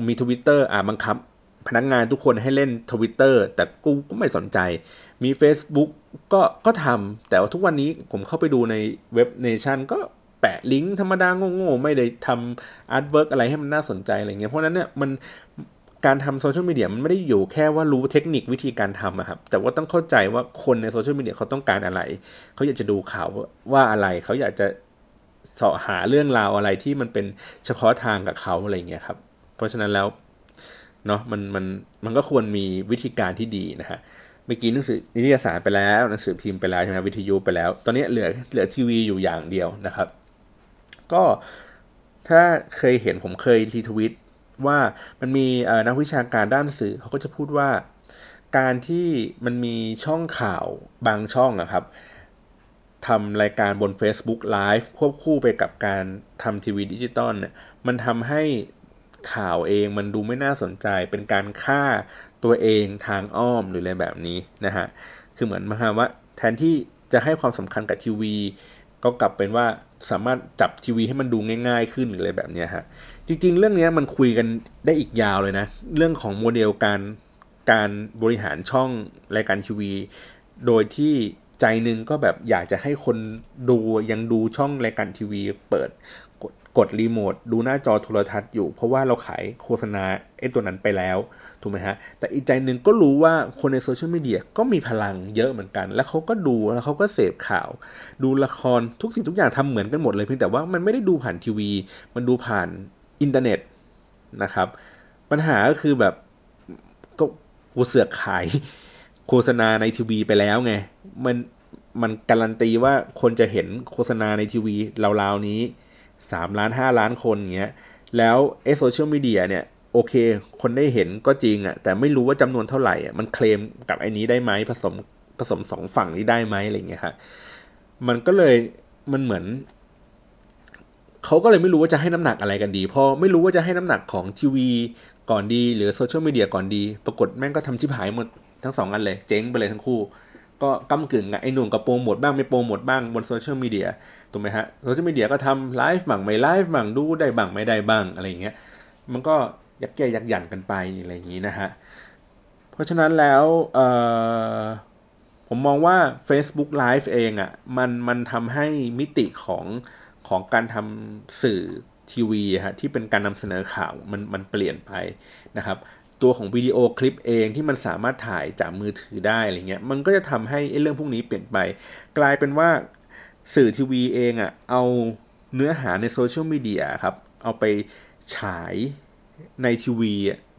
มีทวิตเตอร์อ่าบังคับ พนักงานทุกคนให้เล่นทวิตเตอร์แต่กูก็ไม่สนใจ มี Facebook ก็ก็ทำแต่ว่าทุกวันนี้ผมเข้าไปดูในเว็บเนชั่นก็แปะลิงก์ธรรมดาโง่ๆไม่ได้ทำ artwork อะไรให้มันน่าสนใจอะไรเงี้ยเพราะนั้นเนี่ยมันการทำโซเชียลมีเดียมันไม่ได้อยู่แค่ว่ารู้เทคนิควิธีการทำอะครับแต่ว่าต้องเข้าใจว่าคนในโซเชียลมีเดียเขาต้องการอะไร เขาอยากจะดูข่าวว่าอะไรเขาอยากจะ สาะหาเรื่องราวอะไรที่มันเป็นเฉพาะทางกับเขาอะไรเงี้ยครับ เพราะฉะนั้นแล้วเนาะมันมันมันก็ควรมีวิธีการที่ดีนะฮะเมื่อกี้หนังสือนิตยสารไปแล้วหนังสือพิมพ์ไปแล้วใช่ไหมวิทยุไปแล้ว ตอนนี้เหลือเหลือทีวีอยู่อย่างเดียวนะครับ ก็ถ้าเคยเห็นผมเคยรีทวิตว่ามันมีนักวิชาการด้านสื่อเขาก็จะพูดว่า การที่มันมีช่องข่าวบางช่องอะครับ ทำรายการบน Facebook Live ควบคู่ไปกับการทำทีวีดิจิตอลเนี่ยมันทำให้ข่าวเองมันดูไม่น่าสนใจเป็นการฆ่าตัวเองทางอ้อมหรืออะไรแบบนี้นะฮะ คือเหมือนมาว่าแทนที่จะให้ความสำคัญกับทีวี ก็กลับเป็นว่าสามารถจับทีวีให้มันดูง่าย ๆ ขึ้นหรืออะไรแบบนี้ฮะ จริง ๆ เรื่องนี้มันคุยกันได้อีกยาวเลยนะ เรื่องของโมเดลการการบริหารช่องรายการทีวี โดยที่ ใจหนึ่งก็แบบอยากจะให้คนดูยังดูช่องรายการทีวีเปิดกดรีโมทดูหน้าจอโทรทัศน์อยู่ เพราะว่าเราขายโฆษณาไอ้ตัวนั้นไปแล้วถูกไหมฮะ แต่อีกใจหนึ่งก็รู้ว่าคนในโซเชียลมีเดียก็มีพลังเยอะเหมือนกัน แล้วเขาก็ดูแล้วเขาก็เสพข่าว ดูละครทุกสิ่งทุกอย่างทำเหมือนกันหมดเลยเพียงแต่ว่ามันไม่ได้ดูผ่านทีวี มันดูผ่านอินเทอร์เน็ตนะครับ ปัญหาก็คือแบบก็กูเสือกขายโฆษณาในทีวีไปแล้วไง มันมันการันตีว่าคนจะเห็นโฆษณาในทีวีราวๆนี้สามล้านห้าล้านคนเงี้ย แล้วไอ้โซเชียลมีเดียเนี่ยโอเค คนได้เห็นก็จริงอะ่ะ แต่ไม่รู้ว่าจำนวนเท่าไหร่อะมันเคลมกับไอ้นี้ได้ไหมผสมผสมสองฝั่งนี้ได้ไหมอะไรเงี้ยครับมันก็เลยมันเหมือนเขาก็เลยไม่รู้ว่าจะให้น้ำหนักอะไรกันดีพอไม่รู้ว่าจะให้น้ำหนักของทีวีก่อนดี หรือโซเชียลมีเดียก่อนดี ปรากฏแม่งก็ทำชิบหายหมดทั้งสองอันเลย เจ๊งไปเลยทั้งคู่ ก็ก้ำกึ่งไอ้หนุ่มกับโปรโมทบ้างไม่โปรโมทบ้างบนโซเชียลมีเดียถูกไหมฮะโซเชียลมีเดียก็ทำไลฟ์บ้างไม่ไลฟ์บ้างดูได้บ้างไม่ได้บ้างอะไรเงี้ยมันก็ยักแย่ยักยันกันไปอะไรอย่างนี้นะฮะเพราะฉะนั้นแล้วผมมองว่า Facebook Live เองอะ่ะมันมันทำให้มิติของของการทำสื่อทีวีฮะที่เป็นการนำเสนอข่าวมันมันเปลี่ยนไปนะครับ ตัวของวิดีโอคลิปเองที่มันสามารถถ่ายจากมือถือได้อะไรเงี้ยมันก็จะทำให้เรื่องพวกนี้เปลี่ยนไป กลายเป็นว่าสื่อทีวีเองอะ่ะเอาเนื้อหาในโซเชียลมีเดียครับเอาไปฉายในทีวี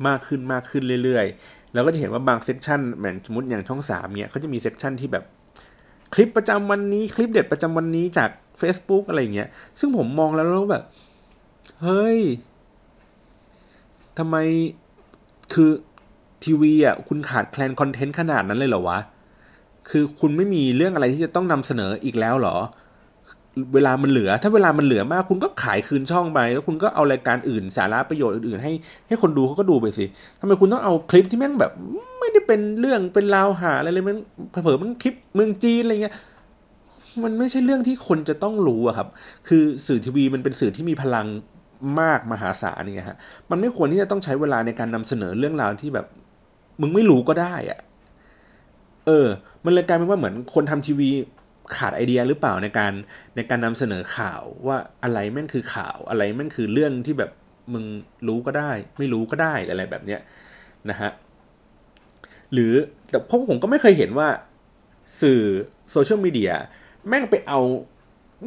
มากขึ้นมากขึ้นเรื่อยๆ แล้วก็จะเห็นว่าบาง section เหมือนสมมติอย่างช่องสามเนี่ยเขาจะมี section ที่แบบคลิปประจำวันนี้คลิปเด็ดประจำวันนี้จาก Facebook อะไรเงี้ย ซึ่งผมมองแล้วแล้วแบบ เฮ้ยทำไม คือทีวีอะคุณขาดแคลน content ขนาดนั้นเลยเหรอวะ คือคุณไม่มีเรื่องอะไรที่จะต้องนำเสนออีกแล้วเหรอ เวลามันเหลือ ถ้าเวลามันเหลือมาก คุณก็ขายคืนช่องไป แล้วคุณก็เอารายการอื่น สาระประโยชน์อื่นๆ ให้ให้คนดูเขาก็ดูไปสิทำไมคุณต้องเอาคลิปที่แม่งแบบ ไม่ได้เป็นเรื่องเป็นราวหาอะไรเลยมันเผลอมันคลิปเมืองจีนอะไรเงี้ยมันไม่ใช่เรื่องที่คนจะต้องรู้อะครับ คือสื่อทีวีมันเป็นสื่อที่มีพลัง มากมหาศาลนี่ฮะมันไม่ควรที่จะต้องใช้เวลาในการนำเสนอเรื่องราวที่แบบ มึงไม่รู้ก็ได้อะเออ มันเลยกลายเป็นว่าเหมือนคนทำทีวีขาดไอเดียหรือเปล่าในการในการนำเสนอข่าวว่าอะไรแม่งคือข่าวอะไรแม่งคือเรื่องที่แบบมึงรู้ก็ได้ ไม่รู้ก็ได้อะไรแบบเนี้ยนะฮะหรือแต่พราะผมก็ไม่เคยเห็นว่าสื่อโซเชียลมีเดียแม่งไปเอา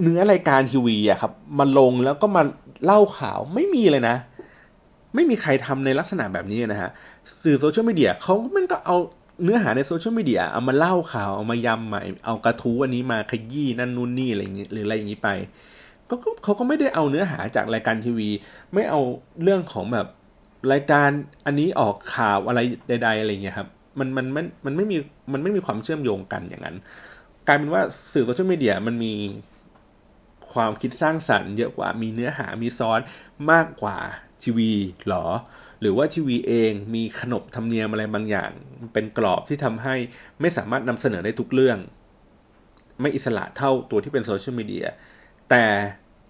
เนื้อรายการทีวีอะครับมาลงแล้วก็มา เล่าข่าวไม่มีเลยนะ ไม่มีใครทำในลักษณะแบบนี้นะฮะสื่อโซเชียลมีเดียเขาแม่งก็เอาเนื้อหาในโซเชียลมีเดียเอามาเล่าข่าวเอามายำใหม่เอากระทู้อันนี้มาขยี้นั่นนู่นนี่อะไรอย่างนี้หรืออะไรอย่างนี้ไปก็เขาก็ไม่ได้เอาเนื้อหาจากรายการทีวี ไม่เอาเรื่องของแบบรายการอันนี้ออกข่าวอะไรใด ๆ อะไรเงี้ยครับมันมันมันมันไม่มีมันไม่มีความเชื่อมโยงกันอย่างนั้น กลายเป็นว่าสื่อโซเชียลมีเดียมันมี ความคิดสร้างสรรค์เยอะกว่ามีเนื้อหามีซ้อนมากกว่าทีวีหรอ หรือว่าทีวีเองมีขนบธรรมเนียมอะไรบางอย่าง เป็นกรอบที่ทำให้ไม่สามารถนำเสนอได้ทุกเรื่อง ไม่อิสระเท่าตัวที่เป็นโซเชียลมีเดียแต่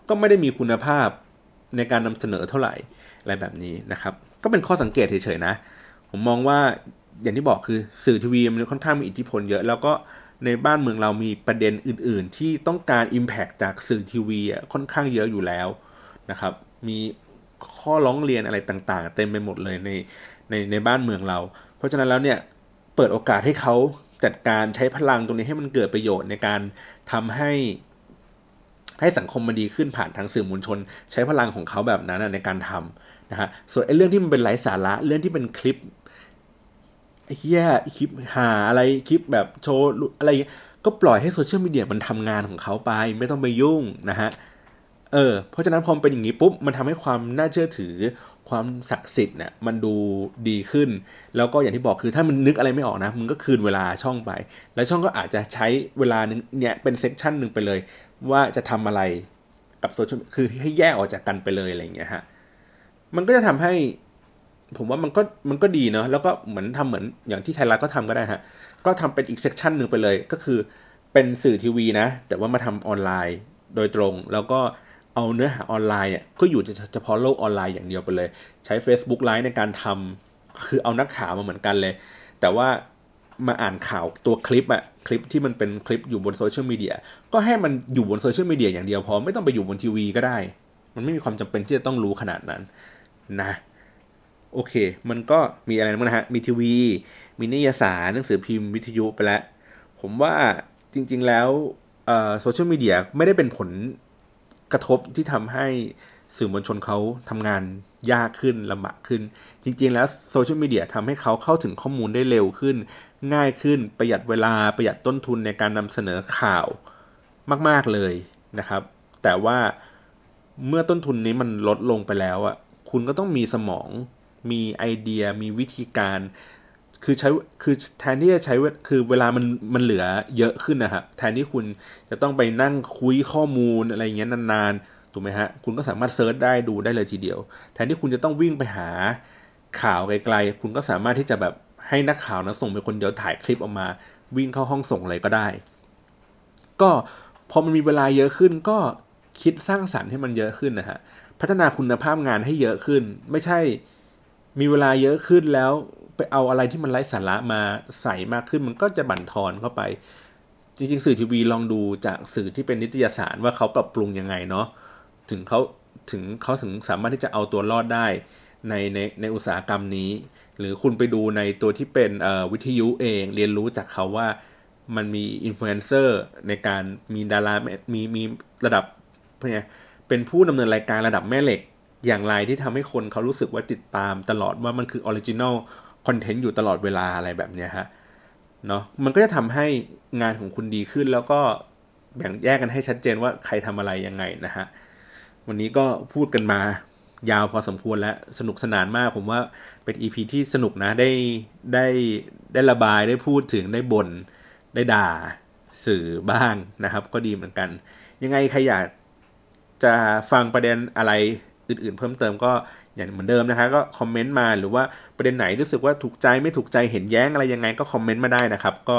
ก็ไม่ได้มีคุณภาพในการนำเสนอเท่าไหร่อะไรแบบนี้นะครับ ก็เป็นข้อสังเกตเฉยๆนะ ผมมองว่าอย่างที่บอกคือสื่อทีวีมันค่อนข้างมีอิทธิพลเยอะ แล้วก็ ในบ้านเมืองเรามีประเด็นอื่น ๆ ที่ต้องการ Impact จากสื่อทีวีอะค่อนข้างเยอะอยู่แล้วนะครับ มีข้อร้องเรียนอะไรต่างๆ เต็มไปหมดเลยในในในบ้านเมืองเรา เพราะฉะนั้นแล้วเนี่ยเปิดโอกาสให้เขาจัดการใช้พลังตรงนี้ให้มันเกิดประโยชน์ในการทำให้ให้สังคมมันดีขึ้นผ่านทางสื่อมวลชน ใช้พลังของเขาแบบนั้นในการทำนะฮะส่วนไอ้เรื่องที่มันเป็นไร้สาระเรื่องที่เป็นคลิป เฮียคลิปหาอะไรคลิปแบบโชว์อะไรก็ปล่อยให้โซเชียลมีเดียมันทำงานของเขาไป ไม่ต้องไปยุ่งนะฮะเออเพราะฉะนั้นพอเป็นอย่างนี้ปุ๊บมันทำให้ความน่าเชื่อถือความศักดิ์สิทธิ์เนี่ยมันดูดีขึ้น แล้วก็อย่างที่บอกคือถ้ามันนึกอะไรไม่ออกนะมึงก็คืนเวลาช่องไป แล้วช่องก็อาจจะใช้เวลานึงเนี่ยเป็น section หนึ่งไปเลย ว่าจะทำอะไรกับโซเชียลคือให้แยกออกจากกันไปเลยอะไรอย่างเงี้ยฮะมันก็จะทำให้ ผมว่ามันก็มันก็ดีเนาะแล้วก็เหมือนทำเหมือนอย่างที่ไทยรัฐก็ทำก็ได้ฮะ ก็ทำเป็นอีก section หนึ่งไปเลยก็คือเป็นสื่อทีวีนะ แต่ว่ามาทำออนไลน์โดยตรง แล้วก็เอาเนื้อหาออนไลน์เนี่ยก็อยู่เฉพาะโลกออนไลน์อย่างเดียวไปเลย ใช้ Facebook ไลฟ์ในการทำคือเอานักข่าวมาเหมือนกันเลย แต่ว่ามาอ่านข่าวตัวคลิปอะคลิปที่มันเป็นคลิปอยู่บนโซเชียลมีเดียก็ให้มันอยู่บนโซเชียลมีเดียอย่างเดียวพอไม่ต้องไปอยู่บนทีวีก็ได้ มันไม่มีความจำเป็นที่จะต้องรู้ขนาดนั้นนะ โอเค มันก็มีอะไรบ้างนะฮะ มีทีวี มีนิยสารหนังสือพิมพ์วิทยุไปแล้ว ผมว่าจริง ๆ แล้วโซเชียลมีเดียไม่ได้เป็นผลกระทบที่ทำให้สื่อมวลชนเขาทำงานยากขึ้นลำบากขึ้น จริง ๆ แล้วโซเชียลมีเดียทำให้เขาเข้าถึงข้อมูลได้เร็วขึ้น ง่ายขึ้นประหยัดเวลาประหยัดต้นทุนในการนำเสนอข่าวมาก ๆ เลยนะครับ แต่ว่าเมื่อต้นทุนนี้มันลดลงไปแล้วอะคุณก็ต้องมีสมอง มีไอเดียมีวิธีการ คือใช้คือแทนที่จะใช้คือเวลามันมันเหลือเยอะขึ้นนะครับแทนที่คุณจะต้องไปนั่งคุยข้อมูลอะไรเงี้ยนานๆถูกไหมฮะคุณก็สามารถเซิร์ชได้ดูได้เลยทีเดียว แทนที่คุณจะต้องวิ่งไปหาข่าวไกลๆ คุณก็สามารถที่จะแบบให้นักข่าวนะส่งไปคนเดียวถ่ายคลิปออกมา วิ่งเข้าห้องส่งอะไรก็ได้ ก็พอมันมีเวลาเยอะขึ้นก็คิดสร้างสรรค์ให้มันเยอะขึ้นนะฮะพัฒนาคุณภาพงานให้เยอะขึ้น ไม่ใช่ มีเวลาเยอะขึ้นแล้วไปเอาอะไรที่มันไร้สาระมาใส่มากขึ้นมันก็จะบั่นทอนเข้าไป จริงๆ สื่อทีวีลองดูจากสื่อที่เป็นนิตยสารว่าเขาปรับปรุงยังไงเนาะถึงเขาถึงเขาถึงสามารถที่จะเอาตัวรอดได้ในในในอุตสาหกรรมนี้ หรือคุณไปดูในตัวที่เป็นวิทยุเองเรียนรู้จากเขาว่ามันมีอินฟลูเอนเซอร์ในการมีดารามีมีระดับเป็นผู้ดำเนินรายการระดับแม่เหล็ก อย่างไรที่ทำให้คนเขารู้สึกว่าติดตามตลอดว่ามันคือ original content อยู่ตลอดเวลาอะไรแบบนี้ฮะเนาะมันก็จะทำให้งานของคุณดีขึ้นแล้วก็แบ่งแยกกันให้ชัดเจนว่าใครทำอะไรยังไงนะฮะวันนี้ก็พูดกันมายาวพอสมควรแล้วสนุกสนานมาก ผมว่าเป็น EP ที่สนุกนะได้ได้ได้ระบายได้พูดถึงได้บ่นได้ด่าสื่อบ้างนะครับ ก็ดีเหมือนกัน ยังไงใครอยากจะฟังประเด็นอะไร อื่นๆ เพิ่มเติมก็อย่างเหมือนเดิมนะคะก็คอมเมนต์มาหรือว่าประเด็นไหนรู้สึกว่าถูกใจไม่ถูกใจเห็นแย้งอะไรยังไงก็คอมเมนต์มาได้นะครับ ก็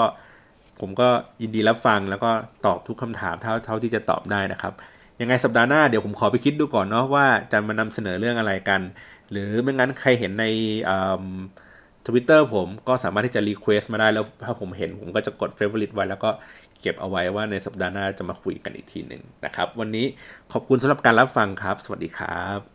ผมก็ยินดีรับฟังแล้วก็ตอบทุกคำถามเท่าเท่าที่จะตอบได้นะครับยังไงสัปดาห์หน้าเดี๋ยวผมขอไปคิดดูก่อนเนาะว่าจะมานำเสนอเรื่องอะไรกัน หรือไม่งั้นใครเห็นในทวิตเตอร์ผมก็สามารถที่จะ request มาได้แล้วถ้าผมเห็นผมก็จะกด favorite ไว้แล้วก็ เก็บเอาไว้ว่าในสัปดาห์หน้าจะมาคุยกันอีกทีหนึ่งนะครับ วันนี้ขอบคุณสำหรับการรับฟังครับ สวัสดีครับ